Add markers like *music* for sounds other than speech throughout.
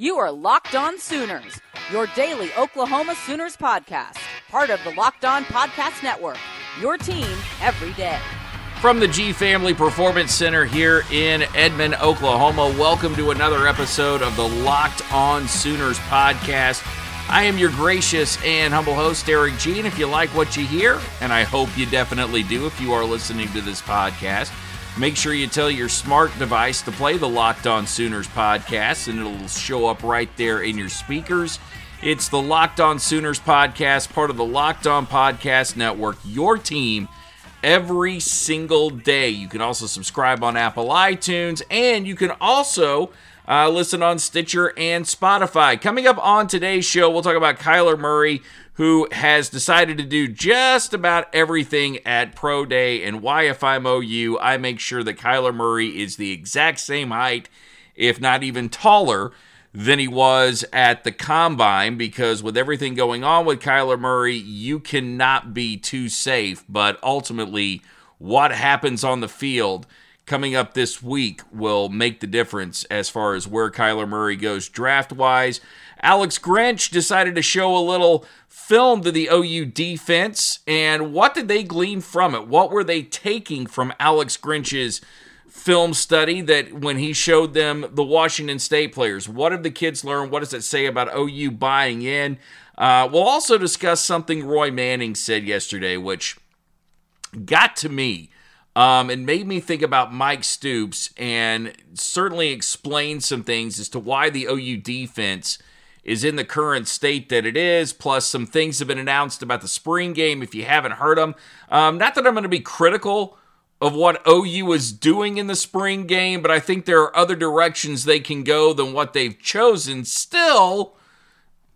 You are Locked On Sooners, your daily Oklahoma Sooners podcast, part of the Locked On Podcast Network. Your team every day. From the G Family Performance Center here in Edmond, Oklahoma, welcome to another episode of the Locked On Sooners podcast. I am your gracious and humble host, Eric. And if you like what you hear, and I hope you definitely do if you are listening to this podcast, make sure you tell your smart device to play the Locked On Sooners podcast, and it'll show up right there in your speakers. It's the Locked On Sooners podcast, part of the Locked On Podcast Network, your team every single day. You can also subscribe on Apple iTunes, and you can also uh, listen on Stitcher and Spotify. Coming up on today's show, we'll talk about Kyler Murray, who has decided to do just about everything at Pro Day. And why, if I'm OU, I make sure that Kyler Murray is the exact same height, if not even taller than he was at the combine because with everything going on with Kyler Murray, you cannot be too safe. But ultimately, what happens on the field coming up this week will make the difference as far as where Kyler Murray goes draft wise. Alex Grinch decided to show a little film to the OU defense, and what did they glean from it? What were they taking from Alex Grinch's film study that when he showed them the Washington State players, what did the kids learn? What does it say about OU buying in? Uh, we'll also discuss something Roy Manning said yesterday, which got to me um, and made me think about Mike Stoops and certainly explain some things as to why the OU defense is in the current state that it is. Plus, some things have been announced about the spring game if you haven't heard them. Um, not that I'm going to be critical of what OU is doing in the spring game, but I think there are other directions they can go than what they've chosen. Still,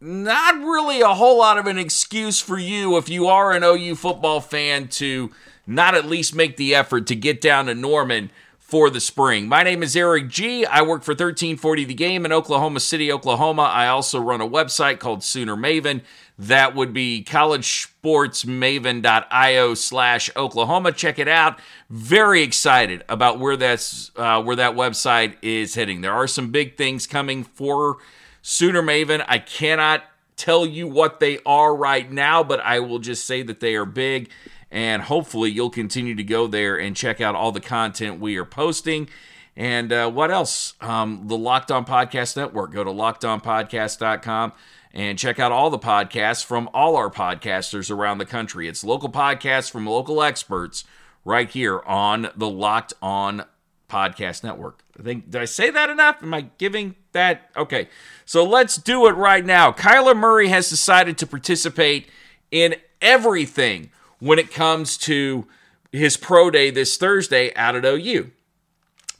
not really a whole lot of an excuse for you if you are an OU football fan to not at least make the effort to get down to Norman for the spring. My name is Eric G. I work for 1340 The Game in Oklahoma City, Oklahoma. I also run a website called Sooner Maven. That would be collegesportsmaven.io slash Oklahoma. Check it out. Very excited about where that's uh, where that website is heading. There are some big things coming for Sooner Maven. I cannot tell you what they are right now, but I will just say that they are big. And hopefully, you'll continue to go there and check out all the content we are posting. And uh, what else? Um, the Locked On Podcast Network. Go to lockedonpodcast.com and check out all the podcasts from all our podcasters around the country. It's local podcasts from local experts right here on the Locked On Podcast Network. I think did I say that enough? Am I giving that okay? So let's do it right now. Kyler Murray has decided to participate in everything when it comes to his pro day this Thursday out at OU.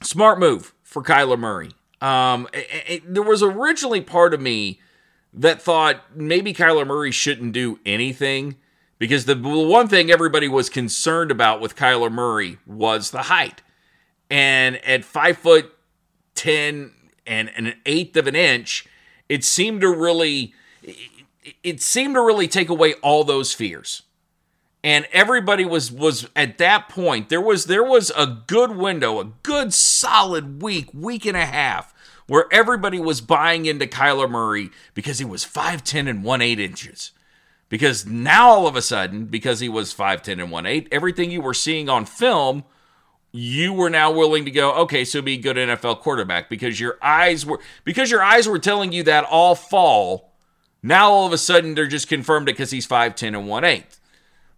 Smart move for Kyler Murray. Um, it, it, there was originally part of me that thought maybe Kyler Murray shouldn't do anything because the one thing everybody was concerned about with Kyler Murray was the height. And at five foot ten and an eighth of an inch, it seemed to really it seemed to really take away all those fears. And everybody was was at that point, there was there was a good window, a good solid week, week and a half where everybody was buying into Kyler Murray because he was 5'10 and 1 8 inches. Because now all of a sudden, because he was 5'10 and 1 8, everything you were seeing on film, you were now willing to go, okay, so be a good NFL quarterback because your eyes were because your eyes were telling you that all fall. Now all of a sudden they're just confirmed it because he's 5'10 and 1 8.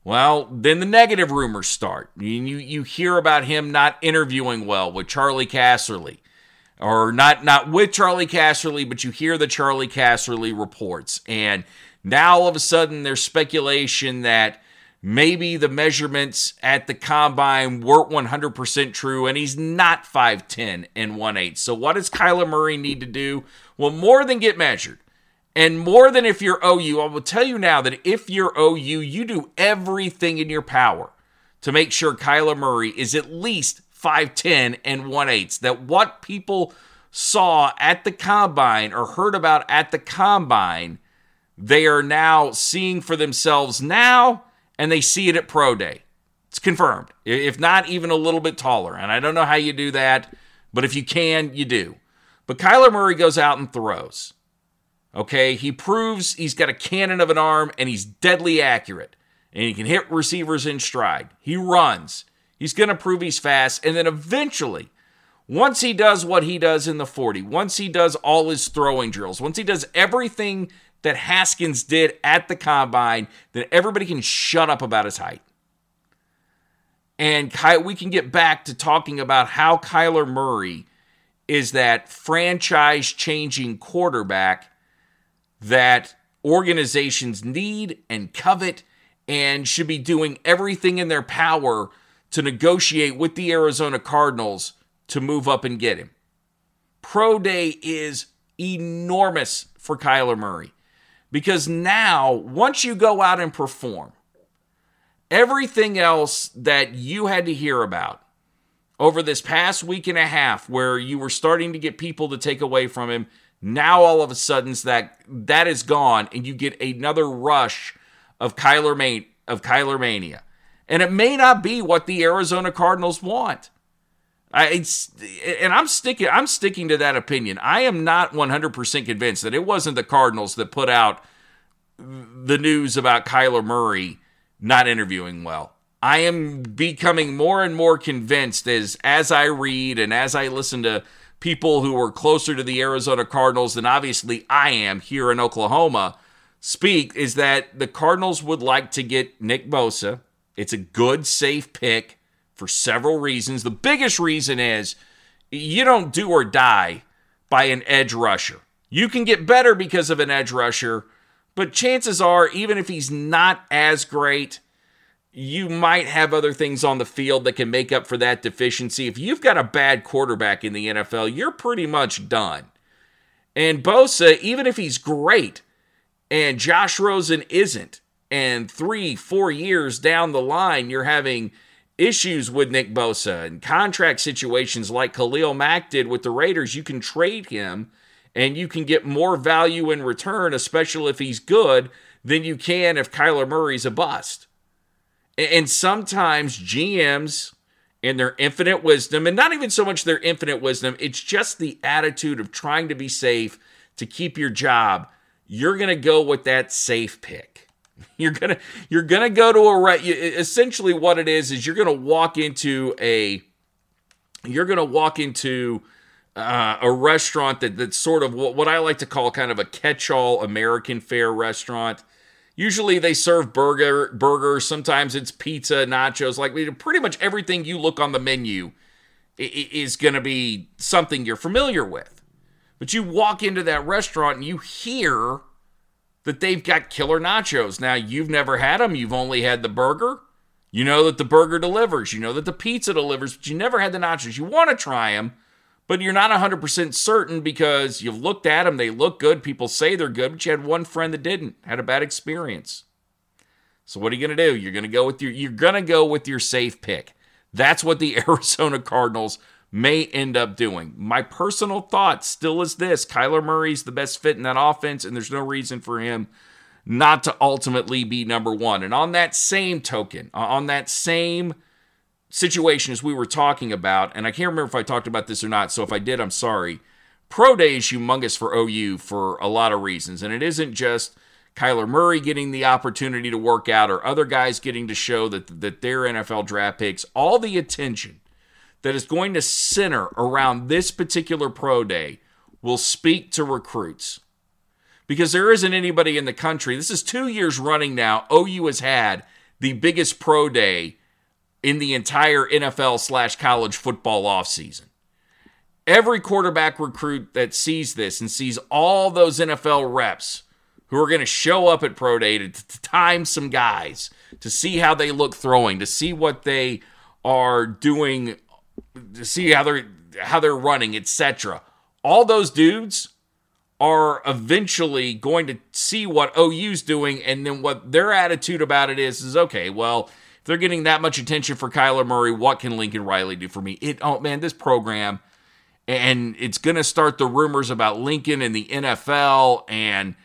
Well, then the negative rumors start. You, you, you hear about him not interviewing well with Charley Casserly or not not with Charley Casserly, but you hear the Charley Casserly reports, and now all of a sudden there's speculation that maybe the measurements at the combine weren't 100% true, and he's not 5'10 and 1'8. So what does Kyler Murray need to do? Well, more than get measured. And more than if you're OU, I will tell you now that if you're OU, you do everything in your power to make sure Kyler Murray is at least 5'10 and 1 8 that what people saw at the combine or heard about at the combine, they are now seeing for themselves now and they see it at Pro Day. It's confirmed, if not even a little bit taller. And I don't know how you do that, but if you can, you do. But Kyler Murray goes out and throws. Okay, he proves he's got a cannon of an arm and he's deadly accurate and he can hit receivers in stride. He runs. He's going to prove he's fast. And then eventually, once he does what he does in the 40, once he does all his throwing drills, once he does everything that Haskins did at the combine, then everybody can shut up about his height. And we can get back to talking about how Kyler Murray is that franchise changing quarterback that organizations need and covet and should be doing everything in their power to negotiate with the Arizona Cardinals to move up and get him. Pro Day is enormous for Kyler Murray because now, once you go out and perform, everything else that you had to hear about over this past week and a half, where you were starting to get people to take away from him, now all of a sudden that that is gone, and you get another rush of Kyler Mane of Kyler Mania. And it may not be what the Arizona Cardinals want. I, and I'm sticking I'm sticking to that opinion. I am not 100% convinced that it wasn't the Cardinals that put out the news about Kyler Murray not interviewing well. I am becoming more and more convinced as as I read and as I listen to people who are closer to the Arizona Cardinals than obviously I am here in Oklahoma speak is that the Cardinals would like to get Nick Bosa. It's a good, safe pick for several reasons. The biggest reason is you don't do or die by an edge rusher. You can get better because of an edge rusher, but chances are, even if he's not as great, you might have other things on the field that can make up for that deficiency. If you've got a bad quarterback in the NFL, you're pretty much done. And Bosa, even if he's great, and Josh Rosen isn't. And three, four years down the line, you're having issues with Nick Bosa and contract situations like Khalil Mack did with the Raiders. You can trade him and you can get more value in return, especially if he's good, than you can if Kyler Murray's a bust. And sometimes GMs, in their infinite wisdom, and not even so much their infinite wisdom, it's just the attitude of trying to be safe to keep your job you're going to go with that safe pick. *laughs* You're going to you're going to go to a right essentially what it is is you're going to walk into a you're going to walk into uh, a restaurant that that's sort of what, what I like to call kind of a catch-all American fare restaurant. Usually they serve burger burgers, sometimes it's pizza, nachos, like pretty much everything you look on the menu is going to be something you're familiar with. But you walk into that restaurant and you hear that they've got killer nachos. Now, you've never had them, you've only had the burger. You know that the burger delivers, you know that the pizza delivers, but you never had the nachos. You want to try them, but you're not 100% certain because you've looked at them, they look good, people say they're good, but you had one friend that didn't, had a bad experience. So what are you going to do? You're going to go with your you're going to go with your safe pick. That's what the *laughs* Arizona Cardinals may end up doing. My personal thought still is this Kyler Murray's the best fit in that offense, and there's no reason for him not to ultimately be number one. And on that same token, on that same situation as we were talking about, and I can't remember if I talked about this or not, so if I did, I'm sorry. Pro Day is humongous for OU for a lot of reasons, and it isn't just Kyler Murray getting the opportunity to work out or other guys getting to show that, that they're NFL draft picks. All the attention that is going to center around this particular pro day will speak to recruits. Because there isn't anybody in the country, this is two years running now, OU has had the biggest pro day in the entire NFL slash college football offseason. Every quarterback recruit that sees this and sees all those NFL reps who are going to show up at pro day to, to time some guys, to see how they look throwing, to see what they are doing to see how they're how they're running, etc. All those dudes are eventually going to see what OU's doing, and then what their attitude about it is is okay. Well, they're getting that much attention for Kyler Murray, what can Lincoln Riley do for me? It oh man, this program, and it's going to start the rumors about Lincoln and the NFL and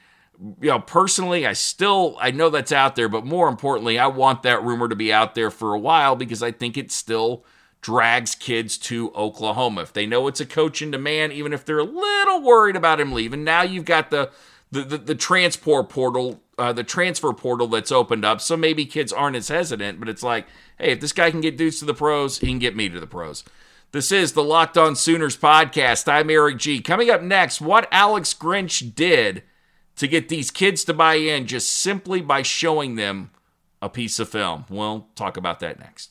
you know personally i still i know that's out there but more importantly i want that rumor to be out there for a while because i think it still drags kids to Oklahoma. If they know it's a coach in demand, even if they're a little worried about him leaving, now you've got the the, the, the transport portal, uh, the transfer portal that's opened up. So maybe kids aren't as hesitant, but it's like, hey, if this guy can get dudes to the pros, he can get me to the pros. This is the Locked On Sooners podcast. I'm Eric G. Coming up next, what Alex Grinch did to get these kids to buy in just simply by showing them a piece of film. We'll talk about that next.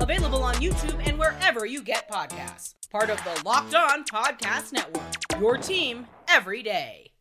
Available on YouTube and wherever you get podcasts. Part of the Locked On Podcast Network. Your team every day.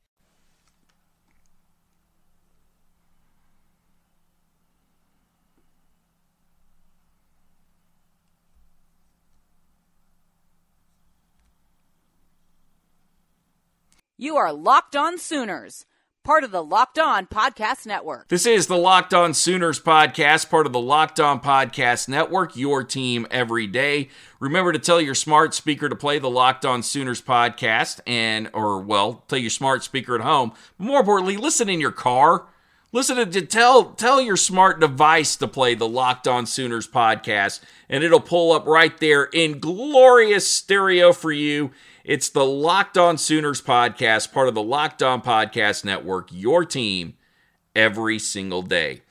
You are Locked On Sooners part of the Locked On Podcast Network. This is the Locked On Sooners podcast, part of the Locked On Podcast Network, your team every day. Remember to tell your smart speaker to play the Locked On Sooners podcast and or well, tell your smart speaker at home. More importantly, listen in your car. Listen to tell tell your smart device to play the Locked On Sooners podcast and it'll pull up right there in glorious stereo for you it's the Locked On Sooners podcast, part of the Locked On Podcast Network, your team every single day.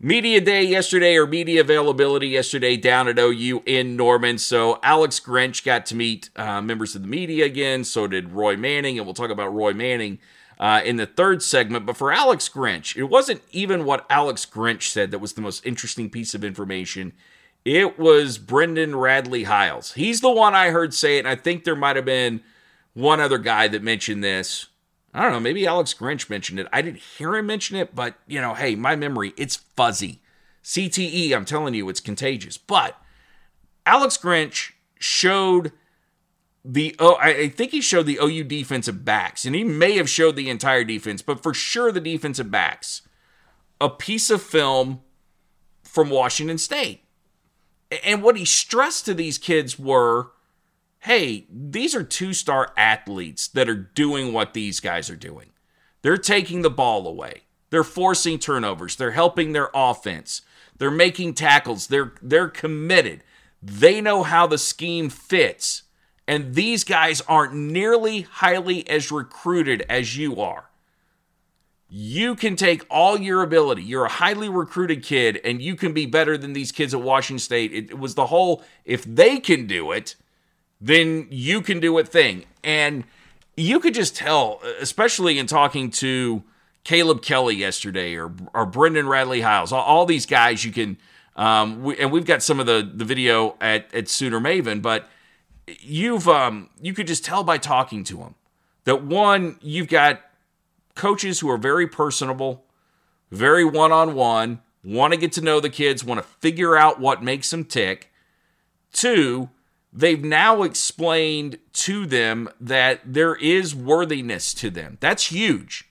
Media day yesterday, or media availability yesterday down at OU in Norman. So Alex Grinch got to meet uh, members of the media again. So did Roy Manning, and we'll talk about Roy Manning uh, in the third segment. But for Alex Grinch, it wasn't even what Alex Grinch said that was the most interesting piece of information. It was Brendan Radley Hiles. He's the one I heard say it, and I think there might have been one other guy that mentioned this. I don't know, maybe Alex Grinch mentioned it. I didn't hear him mention it, but you know, hey, my memory, it's fuzzy. CTE, I'm telling you, it's contagious. But Alex Grinch showed the oh, I think he showed the OU defensive backs, and he may have showed the entire defense, but for sure the defensive backs, a piece of film from Washington State. And what he stressed to these kids were hey, these are two star athletes that are doing what these guys are doing. They're taking the ball away. They're forcing turnovers. They're helping their offense. They're making tackles. They're they're committed. They know how the scheme fits. And these guys aren't nearly highly as recruited as you are you can take all your ability. You're a highly recruited kid, and you can be better than these kids at Washington State. It, it, was the whole if they can do it, then you can do it thing. And you could just tell, especially in talking to Caleb Kelly yesterday or, or Brendan Radley Hiles, all, all these guys you can, um, we, and we've got some of the, the video at, at Sooner Maven, but you've, um, you could just tell by talking to them that one, you've got coaches who are very personable, very one on one, want to get to know the kids, want to figure out what makes them tick. Two, they've now explained to them that there is worthiness to them. That's huge.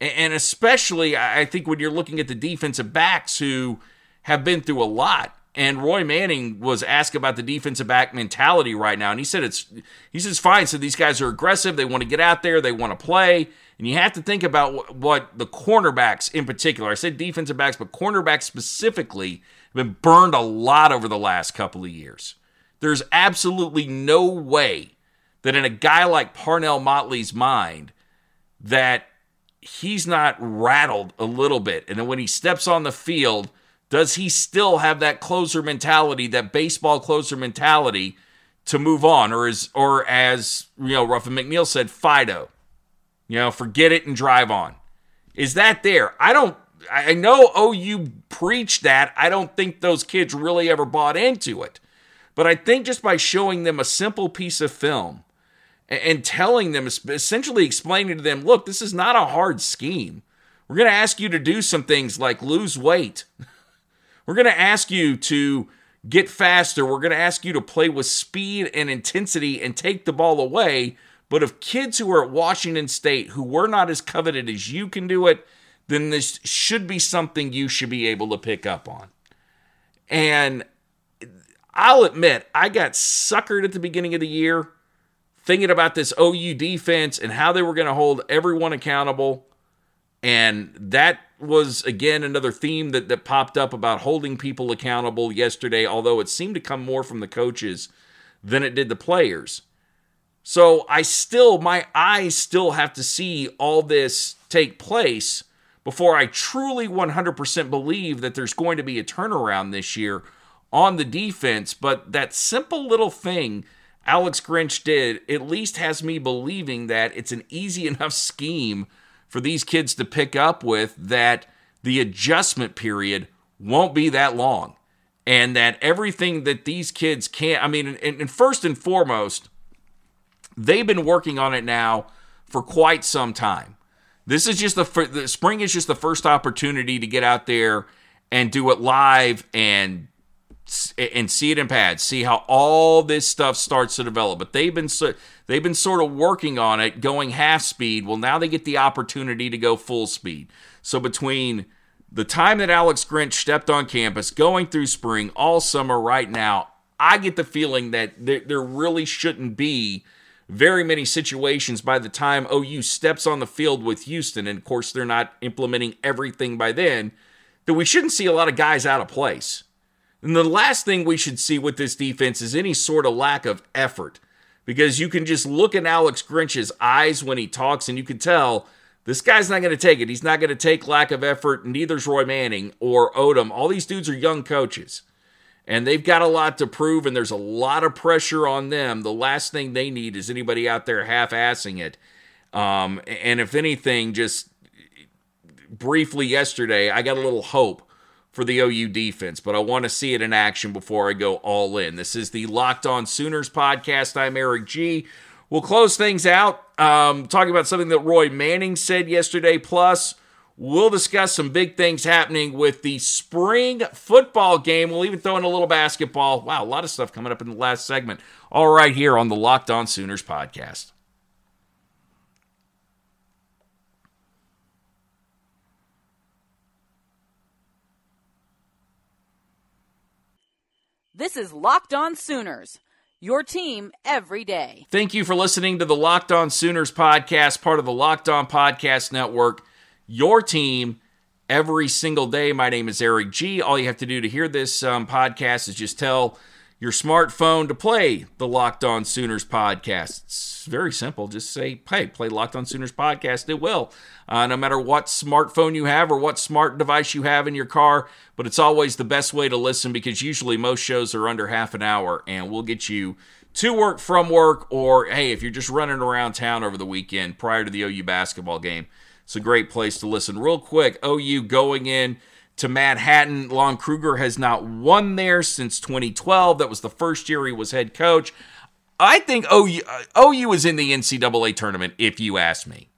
And especially, I think, when you're looking at the defensive backs who have been through a lot. And Roy Manning was asked about the defensive back mentality right now, and he said it's he says fine. So these guys are aggressive. They want to get out there. They want to play. And you have to think about what the cornerbacks in particular, I said defensive backs, but cornerbacks specifically have been burned a lot over the last couple of years. There's absolutely no way that in a guy like Parnell Motley's mind that he's not rattled a little bit. And then when he steps on the field, does he still have that closer mentality, that baseball closer mentality to move on? Or is or as you know, Ruffin McNeill said, Fido. You know, forget it and drive on. Is that there? I don't. I know OU preached that. I don't think those kids really ever bought into it. But I think just by showing them a simple piece of film and telling them, essentially explaining to them, look, this is not a hard scheme. We're going to ask you to do some things like lose weight. *laughs* We're going to ask you to get faster. We're going to ask you to play with speed and intensity and take the ball away. But if kids who are at Washington State who were not as coveted as you can do it, then this should be something you should be able to pick up on. And I'll admit, I got suckered at the beginning of the year thinking about this OU defense and how they were going to hold everyone accountable. And that was, again, another theme that, that popped up about holding people accountable yesterday, although it seemed to come more from the coaches than it did the players. So I still, my eyes still have to see all this take place before I truly 100% believe that there's going to be a turnaround this year on the defense. But that simple little thing Alex Grinch did at least has me believing that it's an easy *laughs* enough scheme for these kids to pick up with that the adjustment period won't be that long. And that everything that these kids can't, I mean, and, and first and foremost, they've been working on it now for quite some time. This is just the, the spring is just the first opportunity to get out there and do it live and and see it in pads, see how all this stuff starts to develop. But they've been so, they've been sort of working on it, going half speed. Well, now they get the opportunity to go full speed. So between the time that Alex Grinch stepped on campus, going through spring, all summer, right now, I get the feeling that there, there really shouldn't be very many situations by the time oh, OU steps on the field with Houston, and of course they're not implementing everything by then, that we shouldn't see a lot of guys out of place. And the last thing we should see with this defense is any sort of lack of effort. Because you can just look in Alex Grinch's eyes when he talks, and you can tell this guy's not going to take it. He's not going to take lack of effort. Neither's Roy Manning or Odom. All these dudes are young coaches, and they've got a lot to prove, and there's a lot of pressure on them. The last thing they need is anybody out there half assing it. Um, and if anything, just briefly yesterday, I got a little hope for the OU defense, but I want to see it in action before I go all in. This is the Locked On Sooners podcast. I'm Eric G. We'll close things out um, talking about something that Roy Manning said yesterday. Plus, we'll discuss some big things happening with the spring football game. We'll even throw in a little basketball. Wow, a lot of stuff coming up in the last segment. All right, here on the Locked On Sooners podcast. This is Locked On Sooners, your team every day. Thank you for listening to the Locked On Sooners podcast, part of the Locked On Podcast Network, your team every single day. My name is Eric G. All you have to do to hear this um, podcast is just tell your smartphone to play the Locked On Sooners podcast. It's very simple. Just say, hey, play Locked On Sooners podcast. It will. Uh, no matter what smartphone you have or what smart device you have in your car, but it's always the best way to listen because usually most shows are under half an hour and we'll get you to work from work or, hey, if you're just running around town over the weekend prior to the OU basketball game, it's a great place to listen. Real quick, OU going in to Manhattan. Lon Kruger has not won there since 2012. That was the first year he was head coach. I think OU, uh, OU is in the NCAA tournament, if you ask me.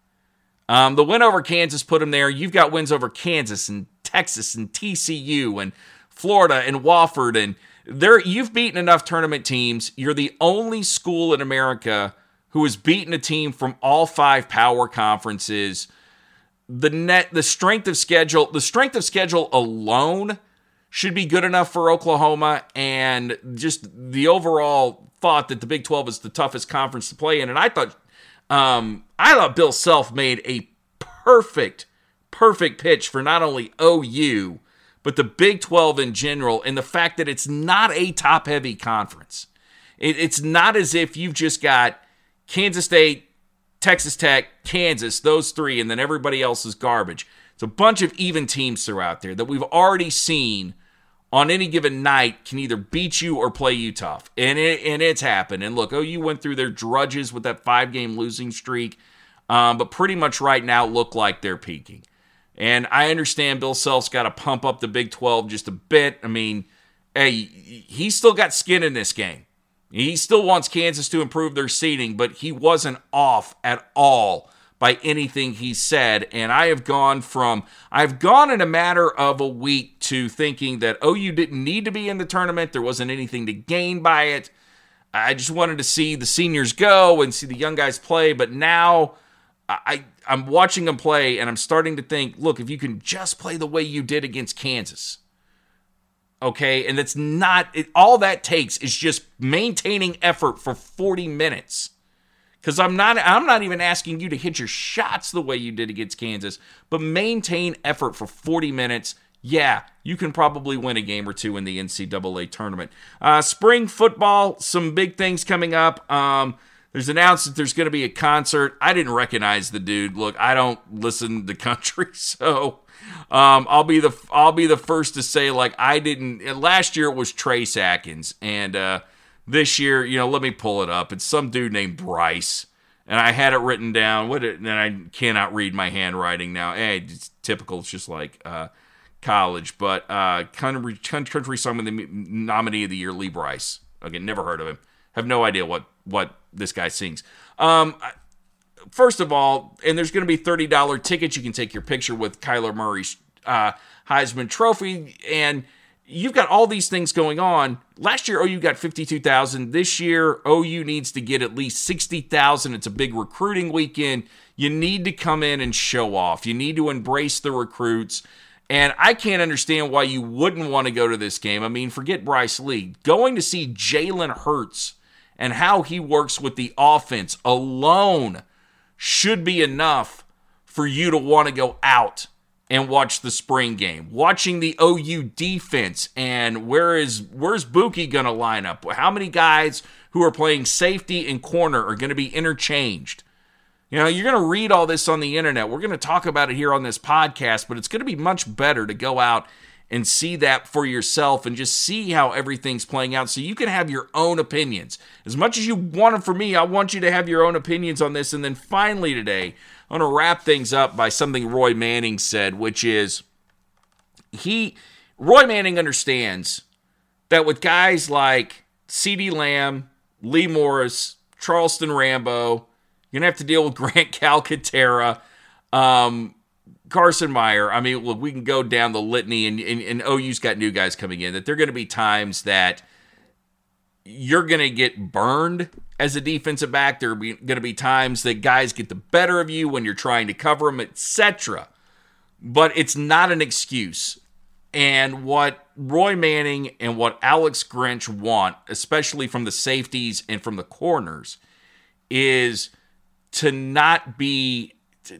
Um, the win over Kansas put him there. You've got wins over Kansas and Texas and TCU and Florida and Wofford and there. You've beaten enough tournament teams. You're the only school in America who has beaten a team from all five power conferences the net the strength of schedule the strength of schedule alone should be good enough for Oklahoma and just the overall thought that the Big 12 is the toughest conference to play in. And I thought um, I thought Bill Self made a perfect perfect pitch for not only OU but the Big 12 in general and the fact that it's not a top heavy conference. It, it's not as if you've just got Kansas State Texas Tech, Kansas, those three, and then everybody else is garbage. It's a bunch of even teams throughout there that we've already seen on any given night can either beat you or play you tough. And it, and it's happened. And look, OU went through their drudges with that five game losing streak, um, but pretty much right now look like they're peaking. And I understand Bill Self's got to pump up the Big 12 just a bit. I mean, hey, he's still got skin in this game. He still wants Kansas to improve their seating, but he wasn't off at all by anything he said. And I have gone from, I've gone in a matter of a week to thinking that oh, OU didn't need to be in the tournament. There wasn't anything to gain by it. I just wanted to see the seniors go and see the young guys play. But now I, I'm watching them play and I'm starting to think, look, if you can just play the way you did against Kansas, okay, and it's not, it, all that takes is just maintaining effort for 40 minutes because I'm not I'm not even asking you to hit your shots the way you did against Kansas, but maintain effort for 40 minutes. Yeah, you can probably win a game or two in the NCAA tournament. Uh, spring football, some big things coming up. Um, there's announced that there's going to be a concert. I didn't recognize the dude. Look, I don't listen to country, *laughs* so um, I'll be the I'll be the first to say like I didn't. Last year it was Trace Atkins, and uh, this year, you know, let me pull it up. It's some dude named Brice, and I had it written down. What? It, and I cannot read my handwriting now. Hey, it's typical. It's just like uh, college. But uh, country country song of the nominee of the year, Lee Brice. Again, never heard of him. Have no idea what what this guy sings. Um, first of all, and there's going to be thirty dollar tickets. You can take your picture with Kyler Murray's uh, Heisman Trophy and you've got all these things going on. Last year, OU got 52,000. This year, OU needs to get at least 60,000. It's a big recruiting weekend. You need to come in and show off. You need to embrace the recruits. And I can't understand why you wouldn't want to go to this game. I mean, forget Brice Lee. Going to see Jalen Hurts and how he works with the offense alone should be enough for you to want to go out and watch the spring game. Watching the OU defense and where is where's Bookie going to line up? How many guys who are playing safety and corner are going to be interchanged? You know, you're going to read all this on the internet. We're going to talk about it here on this podcast, but it's going to be much better to go out and see that for yourself and just see how everything's playing out so you can have your own opinions. As much as you want it for me, I want you to have your own opinions on this. And then finally today, I'm going to wrap things up by something Roy Manning said, which is he Roy Manning understands that with guys like CeeDee Lamb, Lee Morris, Charleston Rambo, you're gonna have to deal with *laughs* Grant Calcaterra, um, Carson Meier, I mean, look, we can go down the litany, and, and, and OU's got new guys coming in. That there are going to be times that you're going to get burned as a defensive back. There are going to be times that guys get the better of you when you're trying to cover them, etc. But it's not an excuse. And what Roy Manning and what Alex Grinch want, especially from the safeties and from the corners, is to not be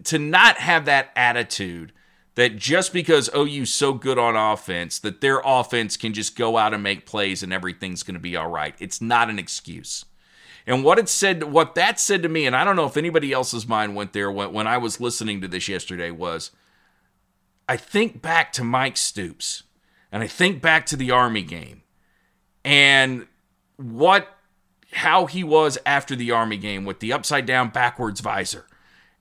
to not have that attitude that just because OU's so good on offense, that their offense can just go out and make plays and everything's going to be all right. It's not an excuse. And what it said, what that said to me, and I don't know if anybody else's mind went there when, when I was listening to this yesterday, was I think back to Mike Stoops and I think back to the Army game and what how he was after the Army game with the upside down backwards visor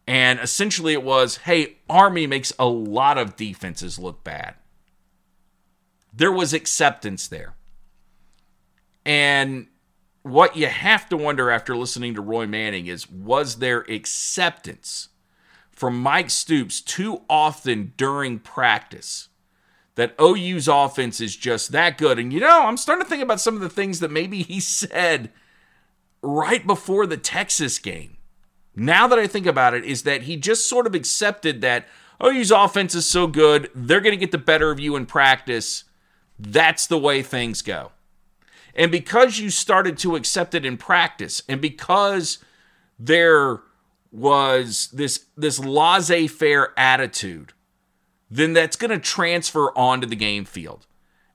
and essentially it was hey, Army makes a lot of defenses look bad. There was acceptance there. And what you have to wonder after listening to Roy Manning is was there acceptance from Mike Stoops too often during practice that OU's offense is just that good? And you know, I'm starting to think about some of the things that maybe he *laughs* said right before the Texas game now that I think about it, is that he just sort of accepted that, oh, his offense is so good, they're going to get the better of you in practice. That's the way things go. And because you started to accept it in practice, and because there was this this laissez-faire attitude, then that's going to transfer onto the game field.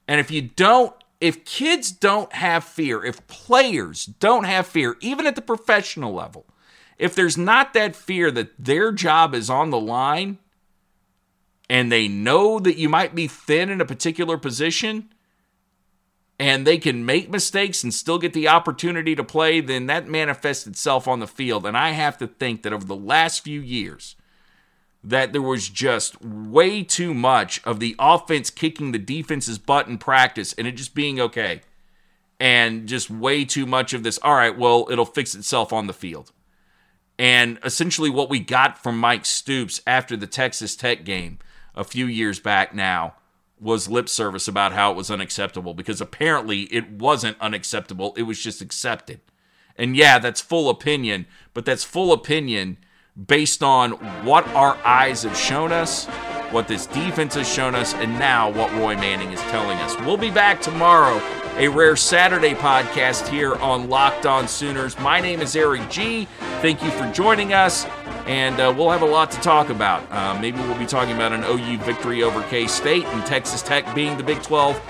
And if you don't, if kids don't have fear, if players don't have fear, even at the professional level, if there's not that fear that their job is on the line and they know that you might be thin in a particular position and they can make mistakes and still get the opportunity to play, then that manifests itself on the field. And I have to think that over the last few years, that there was just way too much of the offense kicking the defense's butt in practice and it just being okay. And just way too much of this, all right, well, it'll fix itself on the field. And essentially, what we got from Mike Stoops after the Texas Tech game a few years back now was lip service about how it was unacceptable because apparently it wasn't unacceptable. It was just accepted. And yeah, that's full opinion, but that's full opinion based on what our eyes have shown us, what this defense has shown us, and now what Roy Manning is telling us. We'll be back tomorrow, a rare Saturday podcast here on Locked On Sooners. My name is Eric G. Thank you for joining us and uh, we'll have a lot to talk about. Uh, maybe we'll be talking about an OU victory over K State and Texas Tech being the Big 12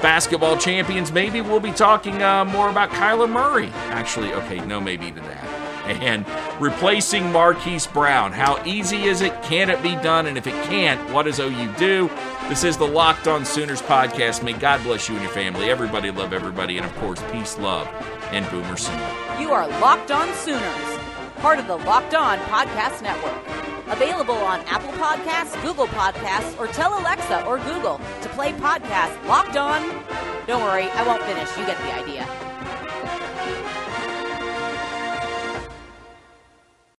basketball champions. Maybe we'll be talking uh, more about Kyler Murray. Actually, okay, no, maybe to that. And replacing Marquise Brown. How easy is it? Can it be done? And if it can't, what does OU do? This is the Locked On Sooners podcast. May God bless you and your family. Everybody love everybody. And of course, peace, love, and Boomer Sooner. You are Locked On Sooners part of the Locked On Podcast Network. Available on Apple Podcasts, Google Podcasts, or tell Alexa or Google to play podcast Locked On. Don't worry, I won't finish. You get the idea.